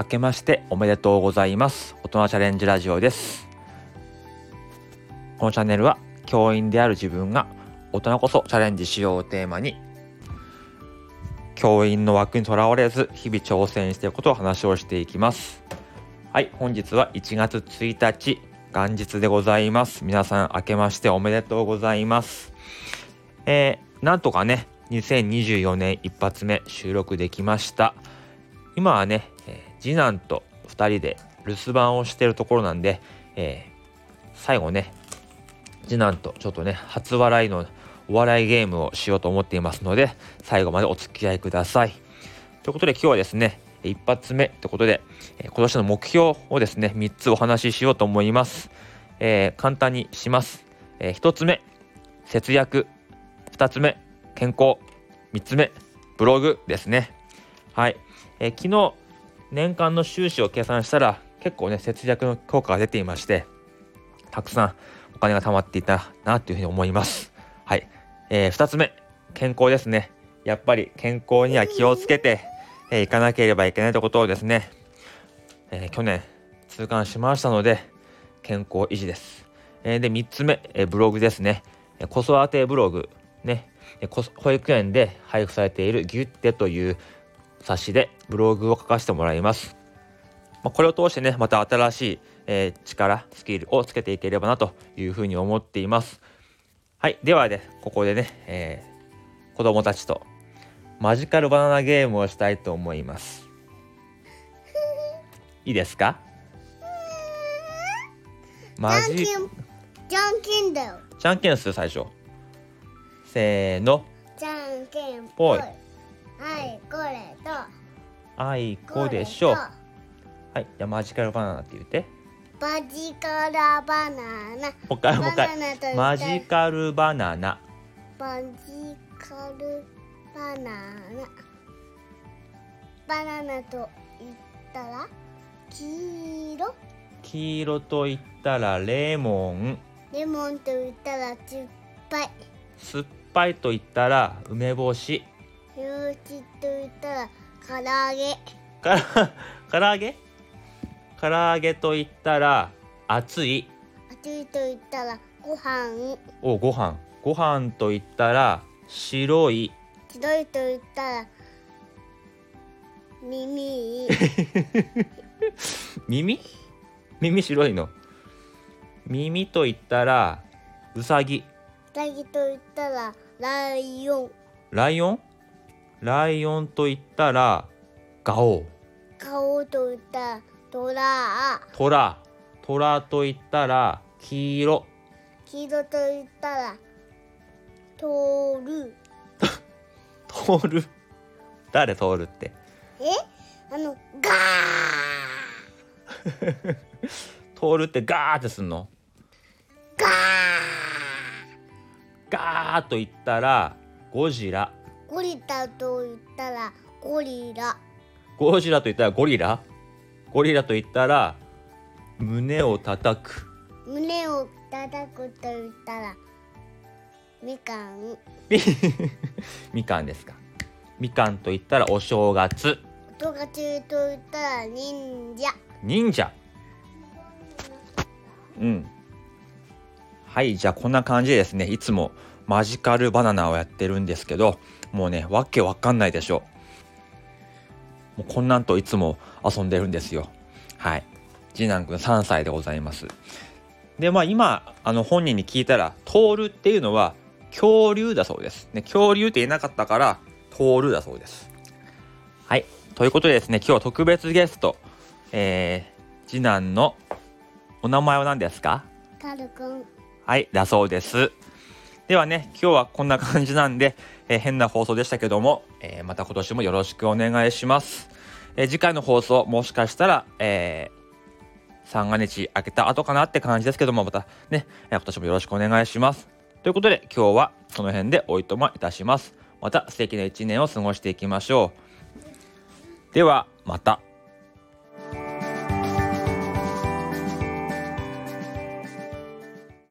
明けましておめでとうございます。大人チャレンジラジオです。このチャンネルは教員である自分が大人こそチャレンジしようをテーマに教員の枠にとらわれず日々挑戦していくことを話をしていきます。はい本日は1月1日元日でございます。皆さん明けましておめでとうございます。えー、なんとかね2024年一発目収録できました。今はね、えー、次男と2人で留守番をしてるところなんで、えー、最後ね次男とちょっとね初笑いのお笑いゲームをしようと思っていますので最後までお付き合いください。ということで今日はですね一発目ということで、え今年の目標をですね3つお話ししようと思います、えー、簡単にします、えー、1つ目節約。2つ目健康。3つ目ブログですね。はい、えー、昨日年間の収支を計算したら結構ね節約の効果が出ていましてたくさんお金が貯まっていたなというふうに思います。はい、えー、2つ目健康ですね。やっぱり健康には気をつけてい、えー、かなければいけないということをですね、えー、去年痛感しましたので健康維持です、えー、で3つ目、え、ブログですね。え子育てブログね。保育園で配布されているギュッテという冊子でブログを書かせてもらいます。まあ、これを通してね、また新しい、えー、力、スキルをつけていければなというふうに思っています。はい。ではね、ここでね、えー、子供たちとマジカルバナナゲームをしたいと思います。いいですか？マジじゃんけんだよ。じゃんけんする最初。せーのじゃんけんぽいはいこれと。あいこでしょうはいじゃマジカルバナナって言って。マジカルバナナ。もう一回もう一回。マジカルバナナ。マジカルバナナ。バナナと言ったら？黄色？黄色と言ったらレモン。レモンと言ったら酸っぱい。酸っぱいと言ったら梅干しよしと言ったら唐揚げ。か ら唐揚げ？唐揚げと言ったら熱い？熱いと言ったらご飯。おご飯。ご飯と言ったら白い？白いと言ったら耳。耳？耳白いの？耳と言ったらうさぎ。うさぎと言ったらライオン。ライオン？ライオンと言ったらガオ。ガオと言ったらトラ。トラ。トラと言ったら黄色。黄色と言ったらトルトル誰トルって？え？あのガー。トルってガーってすんの？ガー。ガーと言ったらゴジラゴリラと言ったらゴリラ。ゴジラと言ったらゴリラ？ゴリラと言ったら胸を叩く。胸を叩くと言ったらみかん。みかんですか？みかんと言ったらお正月。お正月と言ったら忍者。忍者。うん。はいじゃあこんな感じでですね。いつもマジカルバナナをやってるんですけどもうねわけわかんないでしょ。もうこんなんといつも遊んでるんですよ。はい。次男くん3歳でございます。でまあ今あの本人に聞いたら「通る」っていうのは恐竜だそうです、ね、恐竜って言えなかったから「通る」だそうです。はい。ということでですね今日は特別ゲストえー、次男のお名前は何ですか？カルくん。はいだそうですではね今日はこんな感じなんで、えー、変な放送でしたけども、えー、また今年もよろしくお願いします、えー、次回の放送もしかしたら、え三が日明けた後かなって感じですけどもまたね今年もよろしくお願いします。ということで今日はこの辺でおいとまいたします。また素敵な一年を過ごしていきましょう。ではまた。